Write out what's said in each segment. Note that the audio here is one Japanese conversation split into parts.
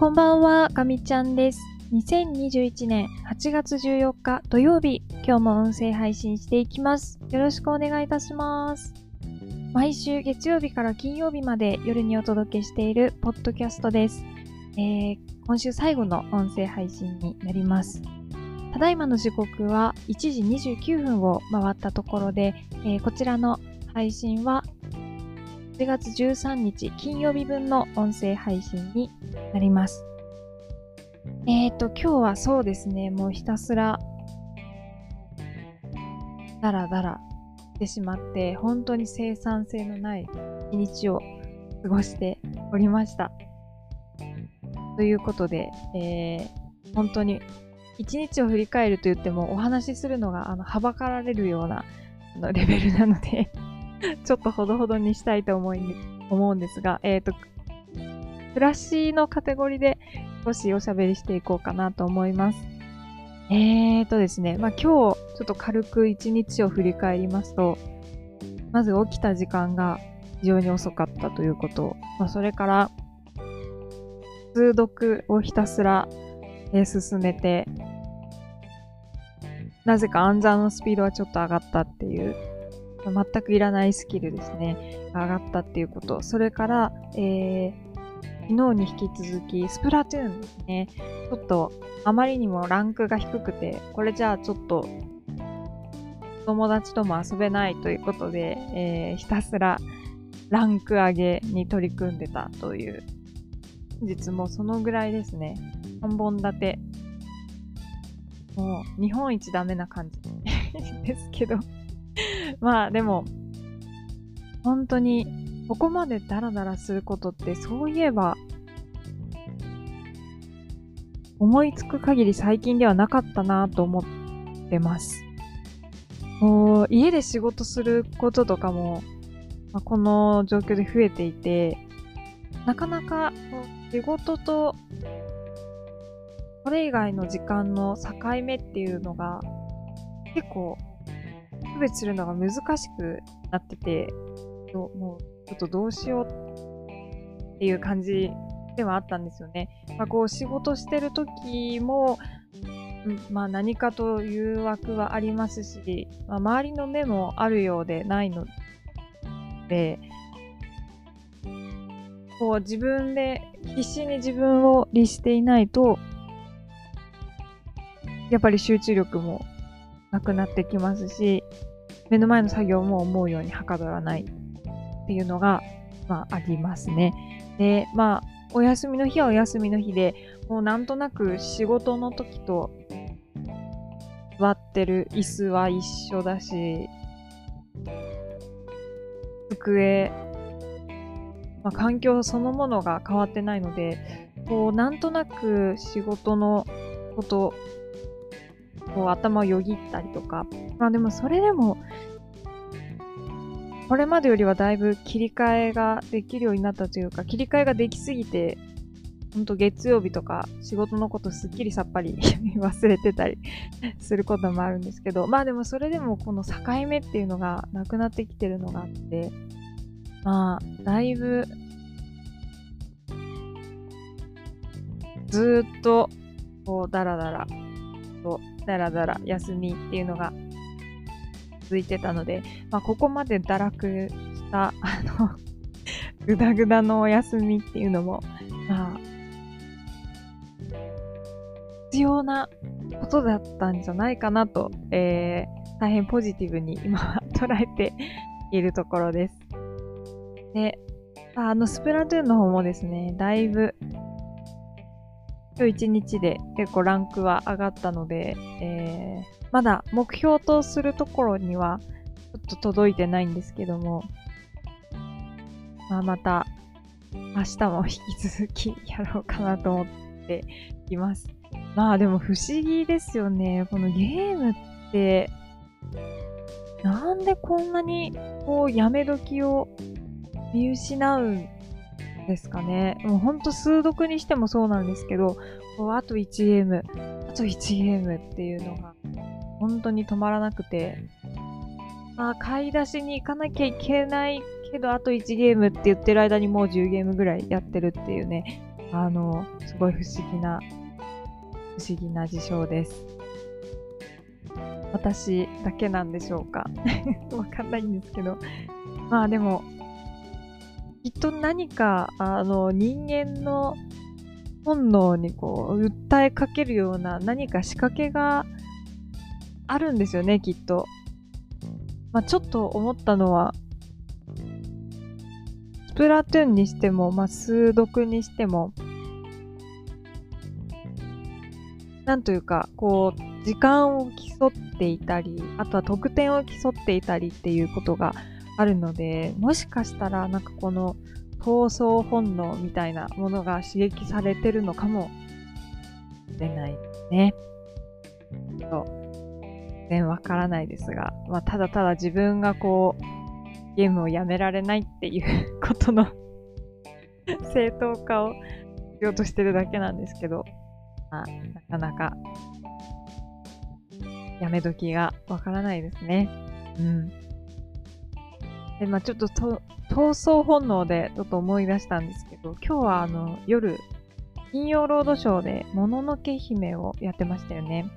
こんばんは、かみちゃんです。2021年8月14日土曜日、今日も音声配信していきます。よろしくお願いいたします。毎週月曜日から金曜日まで夜にお届けしているポッドキャストです。えー今週最後の音声配信になります。ただいまの時刻は1時29分を回ったところで、えーこちらの配信は4月13日金曜日分の音声配信になります。えーと、今日はそうですね、もうひたすら、だらだらしてしまって、本当に生産性のない一日を過ごしておりました。ということで、えー本当に一日を振り返ると言ってもお話しするのがあのはばかられるようなあのレベルなので ちょっとほどほどにしたいと思い思うんですが、えっ、と、暮らしのカテゴリーで少しおしゃべりしていこうかなと思います。えーとですね、まあ今日ちょっと軽く一日を振り返りますと、まず起きた時間が非常に遅かったということ、まあ、それから通読をひたすら、えー進めて、なぜか暗算のスピードはちょっと上がったっていう、全くいらないスキルですね、上がったっていうこと。それから、えー昨日に引き続き、スプラトゥーンですね。ちょっと、あまりにもランクが低くて、これじゃあちょっと、友達とも遊べないということで、えーひたすらランク上げに取り組んでたという、本日もそのぐらいですね。3本立て。もう、日本一ダメな感じですけど。まあ、でも、本当に、ここまでダラダラすることって、そういえば、思いつく限り最近ではなかったなと思ってます。こう家で仕事することとかも、まあこの状況で増えていて、なかなか仕事とそれ以外の時間の境目っていうのが結構別するのが難しくなってて、もうちょっとどうしようっていう感じではあったんですよね。まあ、こう仕事してる時も、まあ、何かと誘惑はありますし、まあ、周りの目もあるようでないので、こう自分で必死に自分を律していないと、やっぱり集中力もなくなってきますし、目の前の作業も思うようにはかどらないっていうのが、まあ、ありますね。で、まあ、お休みの日はお休みの日で、もうなんとなく仕事の時と座ってる椅子は一緒だし、机、まあ、環境そのものが変わってないので、こう、なんとなく仕事のこと、こう頭をよぎったりとか、まあでもそれでも、これまでよりはだいぶ切り替えができるようになったというか、切り替えができすぎて、ほんと月曜日とか仕事のことすっきりさっぱり 忘れてたり することもあるんですけど、まあでもそれでもこの境目っていうのがなくなってきてるのがあって、まあ、だいぶ、ずっと、こう、だらだら、だらだら休みっていうのが続いてたので、まあ、ここまで堕落した、あの、ぐだぐだのお休みっていうのも、まあ、必要なことだったんじゃないかなと、えー、大変ポジティブに今は捉えているところです。で、あの、スプラトゥーンの方もですね、だいぶ、今日一日で結構ランクは上がったので、えー、まだ目標とするところにはちょっと届いてないんですけども、まあ、また明日も引き続きやろうかなと思っています。まあでも不思議ですよね。このゲームって、なんでこんなにこうやめ時を見失うんですかね。もうほんと数読にしてもそうなんですけど、こうあと1ゲーム、あと1ゲームっていうのが本当に止まらなくて、まあ買い出しに行かなきゃいけないけど、あと1ゲームって言ってる間にもう10ゲームぐらいやってるっていうね、あの、すごい不思議な、不思議な事象です。私だけなんでしょうか わかんないんですけど。まあでも、きっと何か、あの、人間の本能にこう、訴えかけるような何か仕掛けがあるんですよね、きっと。まあちょっと思ったのは、スプラトゥーンにしても、まあ数読にしても、なんというか、こう、時間を競っていたり、あとは得点を競っていたりっていうことがあるので、もしかしたらなんかこの闘争本能みたいなものが刺激されてるのかもしれないね。そう。全然わからないですが、まあ、ただただ自分がこう、ゲームをやめられないっていうことの 正当化をしようとしてるだけなんですけど、まあ、なかなか、やめ時がわからないですね。うん。で、まあちょっとと、闘争本能でちょっと思い出したんですけど、今日はあの、夜、金曜ロードショーで、もののけ姫をやってましたよね。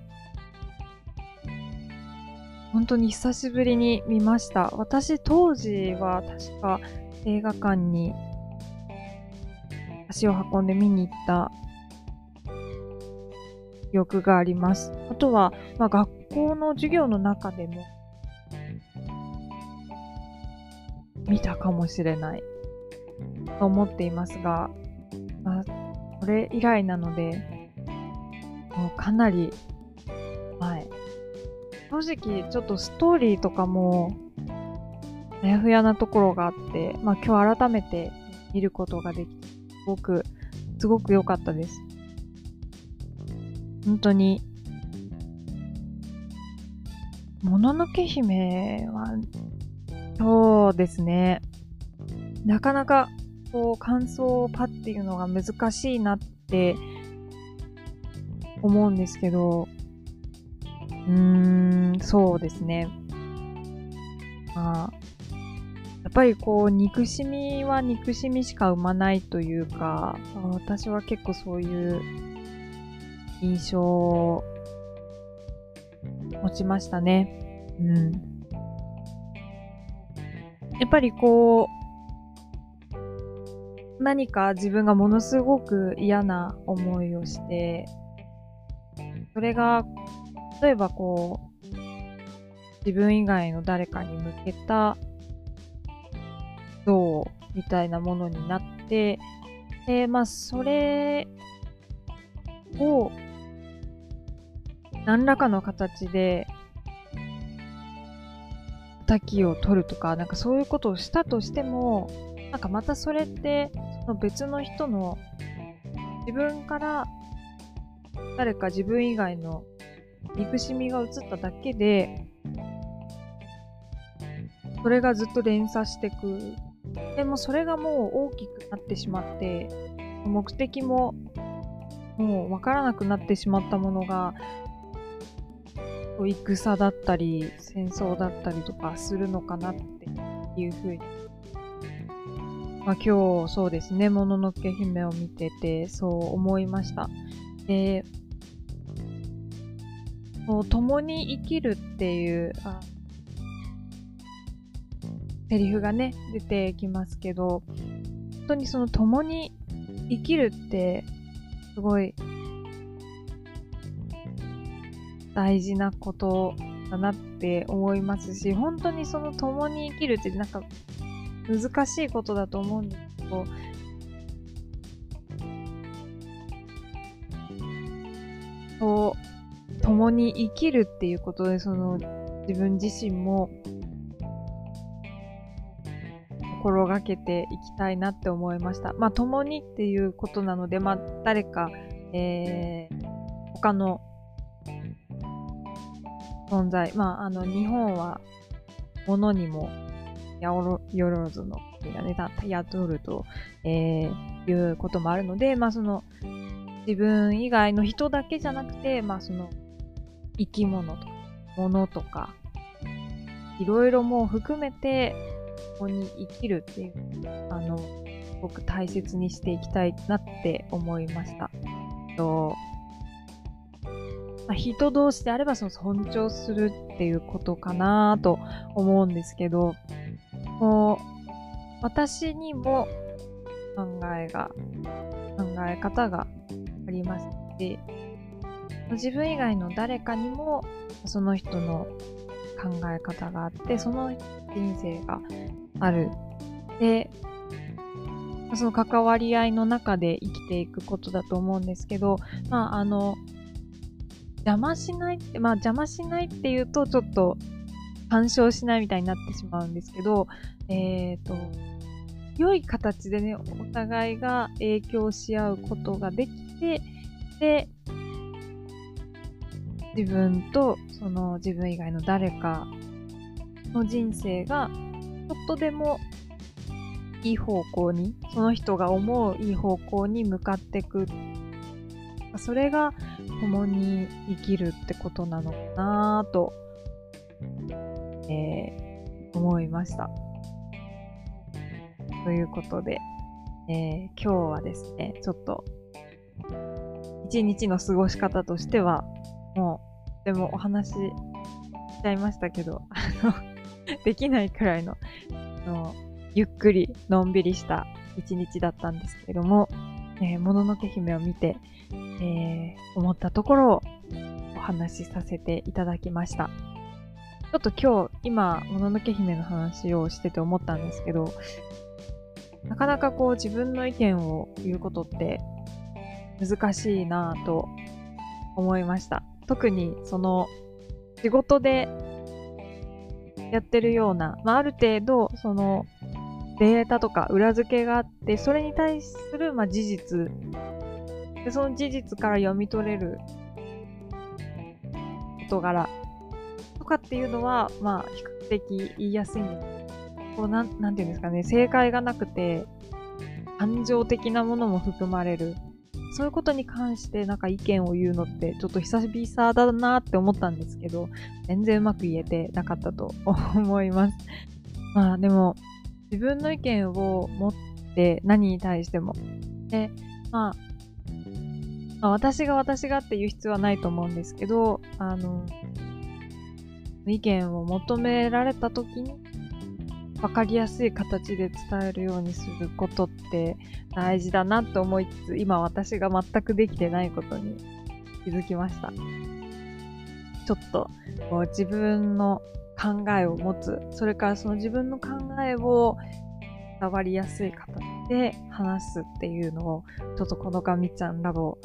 本当に久しぶりに見ました。私当時は確か映画館に足を運んで見に行った記憶があります。あとは、まあ、学校の授業の中でも見たかもしれないと思っていますが、まあ、それ以来なので、もうかなり前。正直、ちょっとストーリーとかも、あやふやなところがあって、まあ今日改めて見ることができて、すごく、すごく良かったです。本当に、もののけ姫は、そうですね。なかなか、こう、感想をパッていうのが難しいなって思うんですけど、うーん、そうですね。まあ、やっぱりこう、憎しみは憎しみしか生まないというか、私は結構そういう印象を持ちましたね。うん。やっぱりこう、何か自分がものすごく嫌な思いをして、それが、例えばこう、自分以外の誰かに向けた像みたいなものになって、で、まあ、それを何らかの形で、滝を取るとか、なんかそういうことをしたとしても、なんかまたそれって、その別の人の、自分から誰か自分以外の憎しみが移っただけで、それがずっと連鎖してく。でもそれがもう大きくなってしまって、目的ももうわからなくなってしまったものが戦だったり戦争だったりとかするのかなっていうふうに、まあ、今日そうですね、もののけ姫を見ててそう思いました。で、共に生きるっていうあセリフがね、出てきますけど、本当にその共に生きるってすごい大事なことだなって思いますし、本当にその共に生きるってなんか難しいことだと思うんですけど、そう、共に生きるっていうことで、その自分自身も心がけていきたいなって思いました。まあ、共にっていうことなので、まあ、誰か、えー、他の存在。まあ、あの、日本は、物にも、やおろ、よろずのがね、宿ると、えー、いうこともあるので、まあ、その、自分以外の人だけじゃなくて、まあ、その、生き物とか、物とか、いろいろも含めて、ここに生きるっていう、あの、ごく大切にしていきたいなって思いました。とまあ、人同士であればその尊重するっていうことかなと思うんですけど、もう私にも考えが、考え方がありまして、自分以外の誰かにもその人の考え方があって、その人生がある。で、その関わり合いの中で生きていくことだと思うんですけど、まあ、あの、邪魔しないって、まあ邪魔しないっていうとちょっと干渉しないみたいになってしまうんですけど、えっ、ー、と、良い形でね、お互いが影響し合うことができて、で、自分とその自分以外の誰かの人生がちょっとでもいい方向に、その人が思ういい方向に向かっていく。それが共に生きるってことなのかなと、えー、思いました。ということで、えー、今日はですね、ちょっと、一日の過ごし方としては、もう、でもお話しちゃいましたけど、あの、できないくらいの、のゆっくり、のんびりした一日だったんですけれども、えー、もののけ姫を見て、えー、思ったところをお話しさせていただきました。ちょっと今日、今、もののけ姫の話をしてて思ったんですけど、なかなかこう自分の意見を言うことって難しいなぁと思いました。特にその仕事でやってるような、まあ、ある程度そのデータとか裏付けがあって、それに対する、まあ、事実で、その事実から読み取れる事柄とかっていうのは、まあ、比較的言いやすいんです。こう、なん、なんていうんですかね、正解がなくて、感情的なものも含まれる。そういうことに関してなんか意見を言うのってちょっと久々だなって思ったんですけど、全然うまく言えてなかったと思います。まあでも、自分の意見を持って何に対しても。で、まあ、まあ、私が私がっていう必要はないと思うんですけど、あの、意見を求められた時に分かりやすい形で伝えるようにすることって大事だなと思いつつ、今私が全くできてないことに気づきました。ちょっとこう自分の考えを持つ、それからその自分の考えを伝わりやすい形で話すっていうのを、ちょっとこのガミちゃんラボ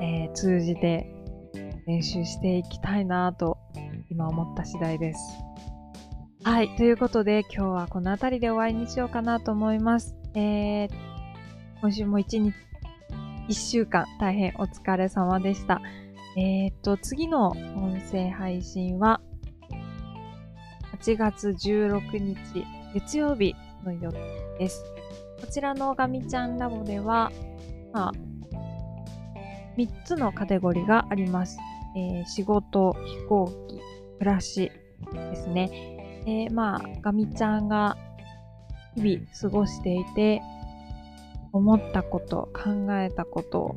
えー、通じて練習していきたいなと今思った次第です。はい。ということで今日はこの辺りで終わりにしようかなと思います。えー、今週も一日、一週間大変お疲れ様でした。えー、っと、次の音声配信は8月16日月曜日の予定です。こちらのガミちゃんラボでは、まあ、3つのカテゴリーがあります。えー、仕事、飛行機、暮らしですね。え、まあ、ガミちゃんが日々過ごしていて、思ったこと、考えたこと、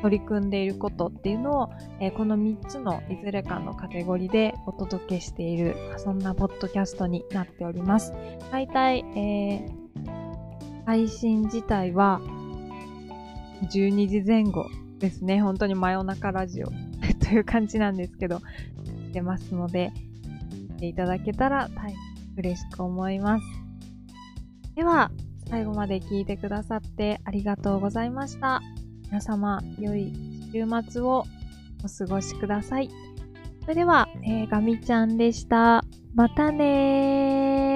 取り組んでいることっていうのを、えー、この3つのいずれかのカテゴリーでお届けしている、そんなポッドキャストになっております。大体、えー、配信自体は12時前後ですね。本当に真夜中ラジオ という感じなんですけど、出ますので、見ていただけたら大変嬉しく思います。では、最後まで聞いてくださってありがとうございました。皆様、良い週末をお過ごしください。それでは、えー、ガミちゃんでした。またねー。